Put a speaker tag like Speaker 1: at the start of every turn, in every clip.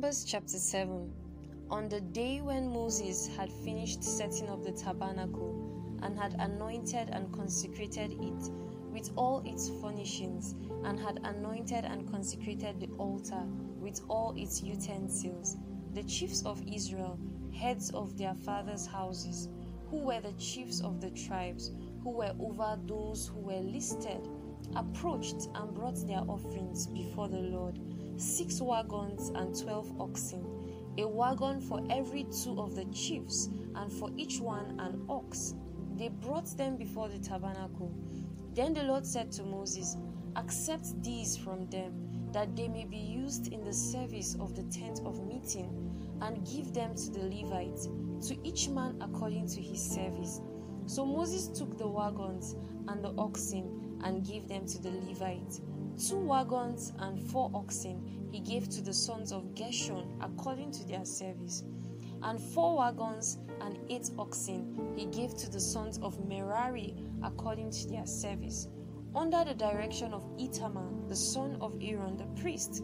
Speaker 1: Numbers chapter 7 On the day when Moses had finished setting up the tabernacle and had anointed and consecrated it with all its furnishings, and had anointed and consecrated the altar with all its utensils, the chiefs of Israel, heads of their fathers' houses, who were the chiefs of the tribes, who were over those who were listed, approached and brought their offerings before the Lord six wagons and twelve oxen, a wagon for every two of the chiefs, and for each one an ox. They brought them before the tabernacle. Then the Lord said to Moses, Accept these from them, that they may be used in the service of the tent of meeting, and give them to the Levites, to each man according to his service. So Moses took the wagons and the oxen and gave them to the Levites. Two wagons and four oxen he gave to the sons of Gershon according to their service. And four wagons and eight oxen he gave to the sons of Merari according to their service, under the direction of Ithamar, the son of Aaron the priest.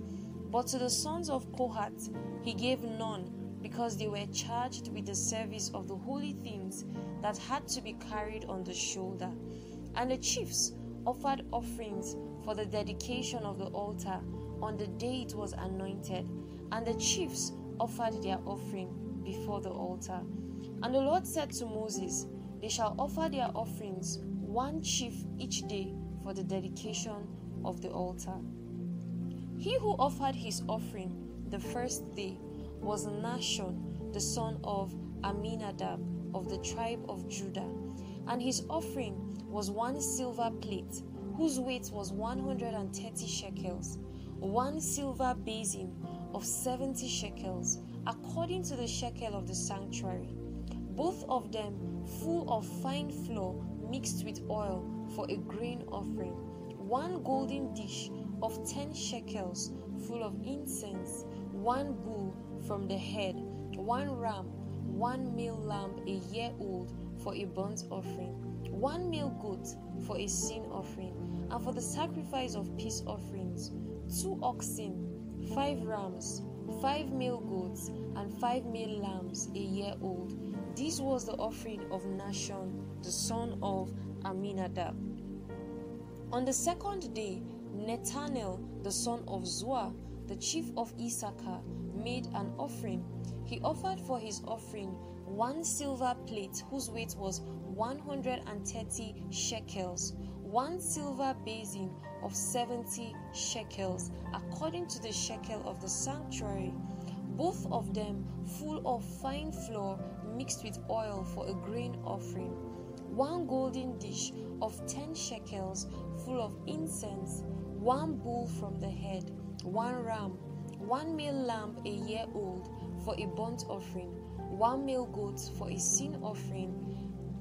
Speaker 1: But to the sons of Kohath he gave none, because they were charged with the service of the holy things that had to be carried on the shoulder. And the chiefs offered offerings for the dedication of the altar on the day it was anointed, and the chiefs offered their offering before the altar. And the Lord said to Moses, They shall offer their offerings, one chief each day, for the dedication of the altar. He who offered his offering the first day was Nahshon, the son of Amminadab of the tribe of Judah, and his offering was one silver plate, whose weight was 130 shekels, one silver basin of 70 shekels, according to the shekel of the sanctuary, both of them full of fine flour mixed with oil for a grain offering, one golden dish of 10 shekels full of incense, one bull from the head, one ram, one male lamb a year old for a burnt offering, one male goat for a sin offering, and for the sacrifice of peace offerings, two oxen, five rams, five male goats, and five male lambs a year old. This was the offering of Nahshon, the son of Amminadab. On the second day, Nethanel, the son of Zuar, the chief of Issachar, made an offering. He offered for his offering one silver plate whose weight was 130 shekels, one silver basin of 70 shekels, according to the shekel of the sanctuary, both of them full of fine flour mixed with oil for a grain offering, one golden dish of 10 shekels full of incense, one bull from the head, one ram, one male lamb a year old for a burnt offering, one male goat for a sin offering,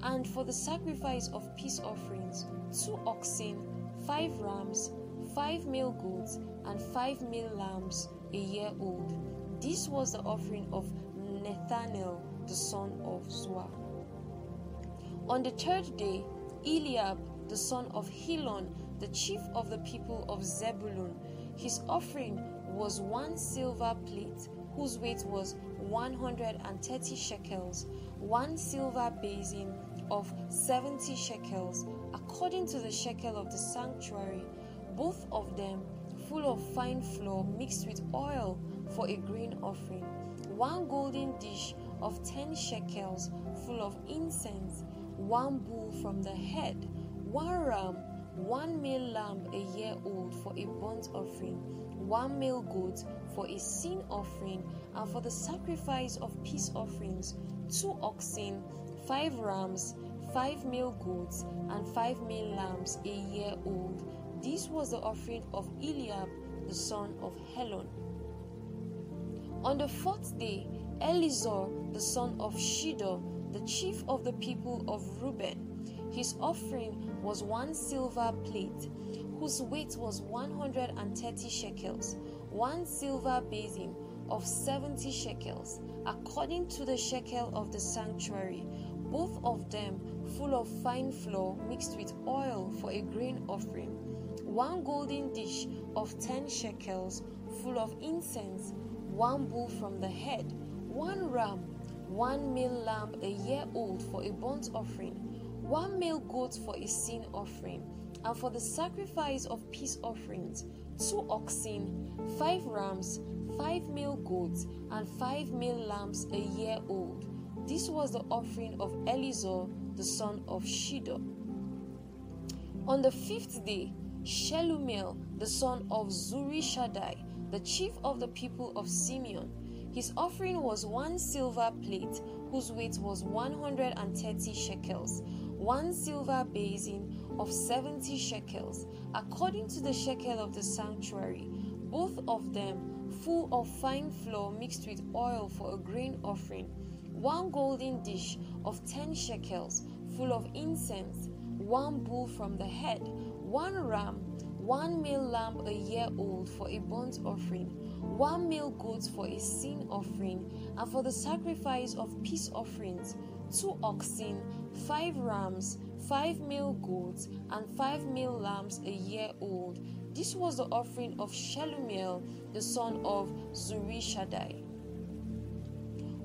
Speaker 1: and for the sacrifice of peace offerings, two oxen, five rams, five male goats, and five male lambs a year old. This was the offering of Nethanel, the son of Zuar. On the third day, Eliab, the son of Helon, the chief of the people of Zebulun, his offering was one silver plate whose weight was 130 shekels, one silver basin of 70 shekels, according to the shekel of the sanctuary, both of them full of fine flour mixed with oil for a grain offering, one golden dish of 10 shekels full of incense, one bull from the head, one ram, one male lamb a year old for a burnt offering, one male goat for a sin offering, and for the sacrifice of peace offerings, two oxen, five rams, five male goats, and five male lambs a year old. This was the offering of Eliab, the son of Helon. On the fourth day, Elizur, the son of Shedeur, the chief of the people of Reuben, his offering was one silver plate, whose weight was 130 shekels, one silver basin of 70 shekels, according to the shekel of the sanctuary, both of them full of fine flour mixed with oil for a grain offering, one golden dish of 10 shekels full of incense, one bull from the head, one ram, one male lamb a year old for a burnt offering, one male goat for a sin offering, and for the sacrifice of peace offerings, two oxen, five rams, five male goats, and five male lambs a year old. This was the offering of Elizur the son of Shedeur. On the fifth day, Shelumiel the son of Zurishaddai, the chief of the people of Simeon, his offering was one silver plate whose weight was 130 shekels, one silver basin of 70 shekels, according to the shekel of the sanctuary, both of them full of fine flour mixed with oil for a grain offering, one golden dish of 10 shekels full of incense, one bull from the head, one ram, one male lamb a year old for a burnt offering, one male goat for a sin offering, and for the sacrifice of peace offerings, two oxen, five rams, five male goats, and five male lambs a year old. This was the offering of Shelumiel, the son of Zurishaddai.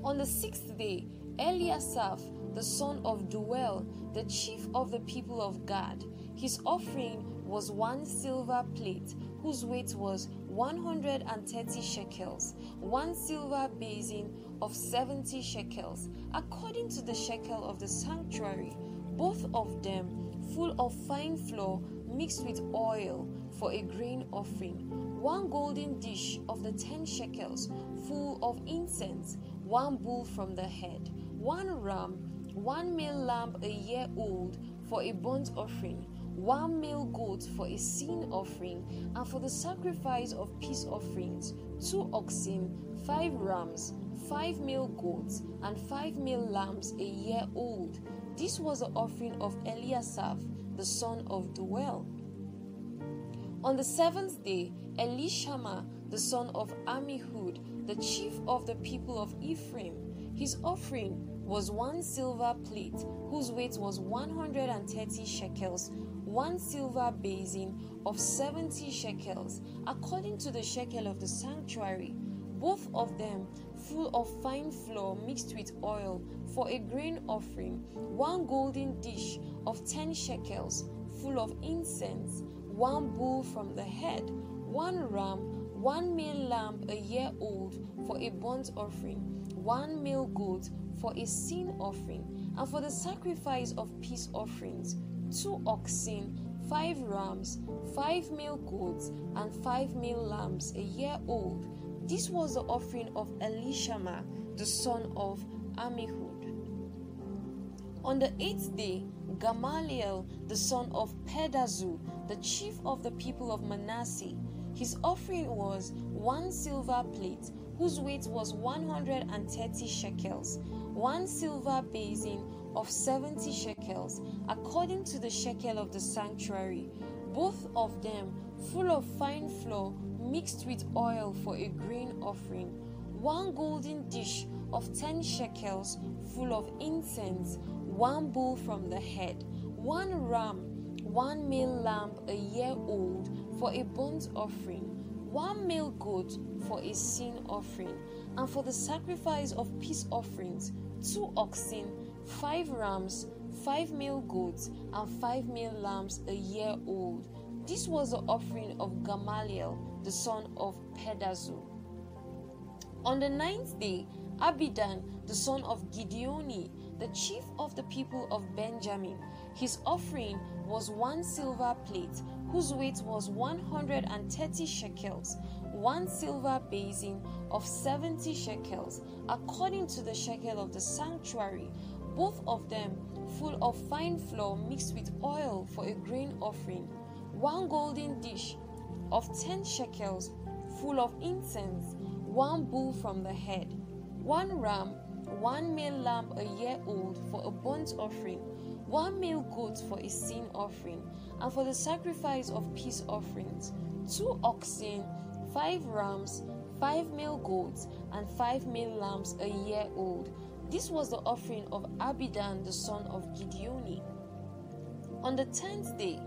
Speaker 1: On the sixth day, Eliasaph, the son of Deuel, the chief of the people of Gad, his offering was one silver plate whose weight was 130 shekels, one silver basin of 70 shekels, according to the shekel of the sanctuary, both of them full of fine flour mixed with oil for a grain offering, one golden dish of the 10 shekels full of incense, one bull from the head, one ram, one male lamb a year old for a burnt offering one male goat for a sin offering, and for the sacrifice of peace offerings, two oxen, five rams, five male goats, and five male lambs a year old. This was the offering of Eliasaph, the son of Deuel. On the seventh day, Elishama, the son of Ammihud, the chief of the people of Ephraim, his offering was one silver plate whose weight was 130 shekels, one silver basin of 70 shekels, according to the shekel of the sanctuary, both of them full of fine flour mixed with oil for a grain offering, one golden dish of 10 shekels full of incense, one bull from the head, one ram, one male lamb a year old for a burnt offering, one male goat for a sin offering, and for the sacrifice of peace offerings two oxen, five rams, five male goats, and five male lambs a year old. This was the offering of Elishama, the son of Ammihud. On the eighth day, Gamaliel, the son of Pedahzur, the chief of the people of Manasseh, his offering was one silver plate whose weight was 130 shekels, one silver basin of 70 shekels, according to the shekel of the sanctuary, both of them full of fine flour mixed with oil for a grain offering, one golden dish of 10 shekels full of incense, one bull from the head, one ram, one male lamb a year old for a burnt offering, one male goat for a sin offering, and for the sacrifice of peace offerings, two oxen five rams, five male goats, and five male lambs a year old. This was the offering of Gamaliel, the son of Pedahzur. On the ninth day, Abidan, the son of Gideoni, the chief of the people of Benjamin, his offering was one silver plate, whose weight was 130 shekels, one silver basin of 70 shekels, according to the shekel of the sanctuary, both of them full of fine flour mixed with oil for a grain offering, one golden dish of ten shekels full of incense, one bull from the head, one ram, one male lamb a year old for a burnt offering, one male goat for a sin offering, and for the sacrifice of peace offerings, two oxen, five rams, five male goats, and five male lambs a year old this was the offering of Abidan the son of Gideoni. On the tenth day,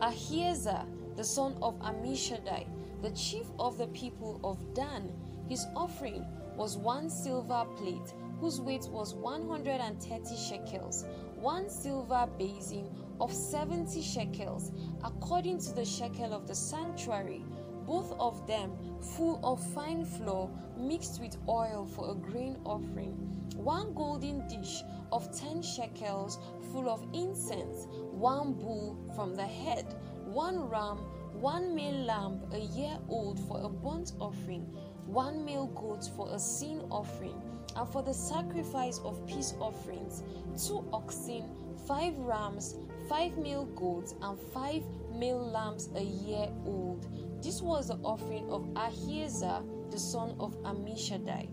Speaker 1: Ahiezer the son of Ammishaddai, the chief of the people of Dan, His offering was one silver plate whose weight was 130 shekels, one silver basin of 70 shekels, according to the shekel of the sanctuary, both of them full of fine flour mixed with oil for a grain offering, one golden dish of 10 shekels full of incense, one bull from the head, one ram, one male lamb a year old for a burnt offering, one male goat for a sin offering, and for the sacrifice of peace offerings, two oxen, five rams, five male goats, and five male lambs a year old. This was the offering of Ahiezer, the son of Ammishaddai.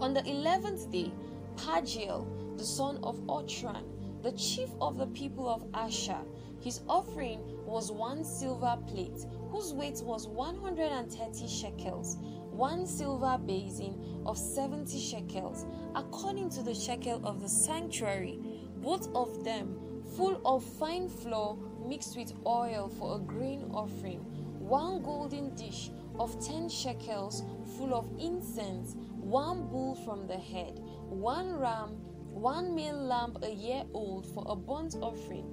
Speaker 1: On the eleventh day, Pagiel, the son of Ochran, the chief of the people of Asher, his offering was one silver plate, whose weight was 130 shekels, one silver basin of 70 shekels, according to the shekel of the sanctuary, both of them full of fine flour mixed with oil for a grain offering, one golden dish of 10 shekels full of incense, one bull from the head, one ram, one male lamb a year old for a burnt offering,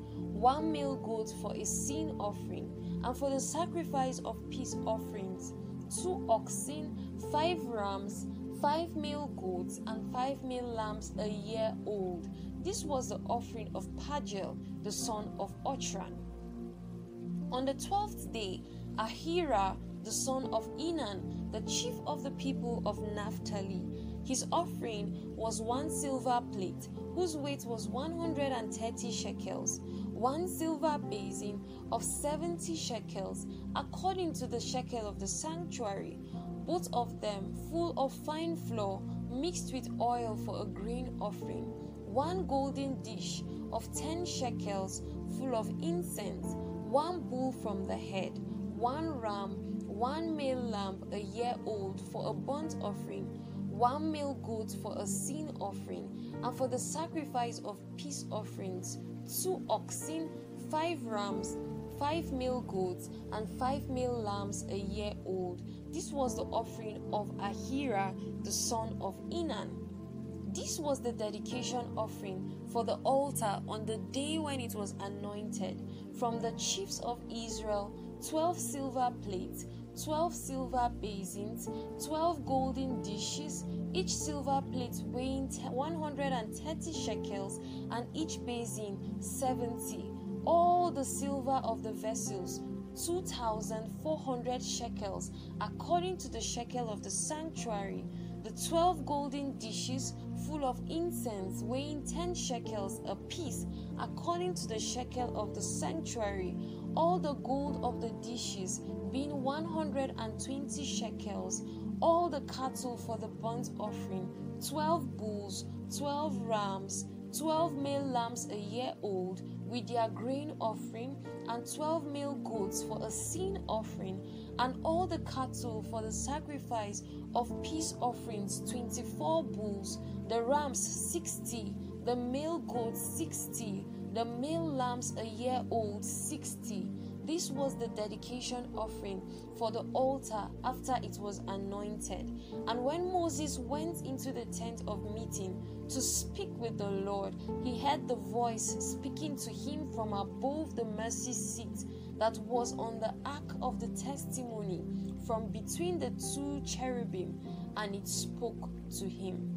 Speaker 1: one male goat for a sin offering, and for the sacrifice of peace offerings, two oxen, five rams, five male goats, and five male lambs a year old. This was the offering of Pagiel, the son of Ochran. On the twelfth day, Ahira, the son of Enan, the chief of the people of Naphtali, his offering was one silver plate, whose weight was 130 shekels, one silver basin of 70 shekels, according to the shekel of the sanctuary, both of them full of fine flour mixed with oil for a grain offering, one golden dish of 10 shekels full of incense, one bull from the head, one ram, one male lamb a year old for a burnt offering one male goat for a sin offering, and for the sacrifice of peace offerings, two oxen, five rams, five male goats, and five male lambs a year old. This was the offering of Ahira, the son of Enan. This was the dedication offering for the altar on the day when it was anointed from the chiefs of Israel 12 silver plates 12 silver basins, 12 golden dishes, each silver plate weighing 130 shekels, and each basin 70. All the silver of the vessels 2,400 shekels, according to the shekel of the sanctuary. The 12 golden dishes full of incense, weighing 10 shekels apiece, according to the shekel of the sanctuary all the gold of the dishes being 120 shekels, all the cattle for the burnt offering, 12 bulls, 12 rams, 12 male lambs a year old with their grain offering, and 12 male goats for a sin offering, and all the cattle for the sacrifice of peace offerings 24 bulls, the rams 60, the male goats 60 the male lambs a year old 60. This was the dedication offering for the altar after it was anointed. And when Moses went into the tent of meeting to speak with the Lord, he heard the voice speaking to him from above the mercy seat that was on the ark of the testimony from between the two cherubim, and it spoke to him.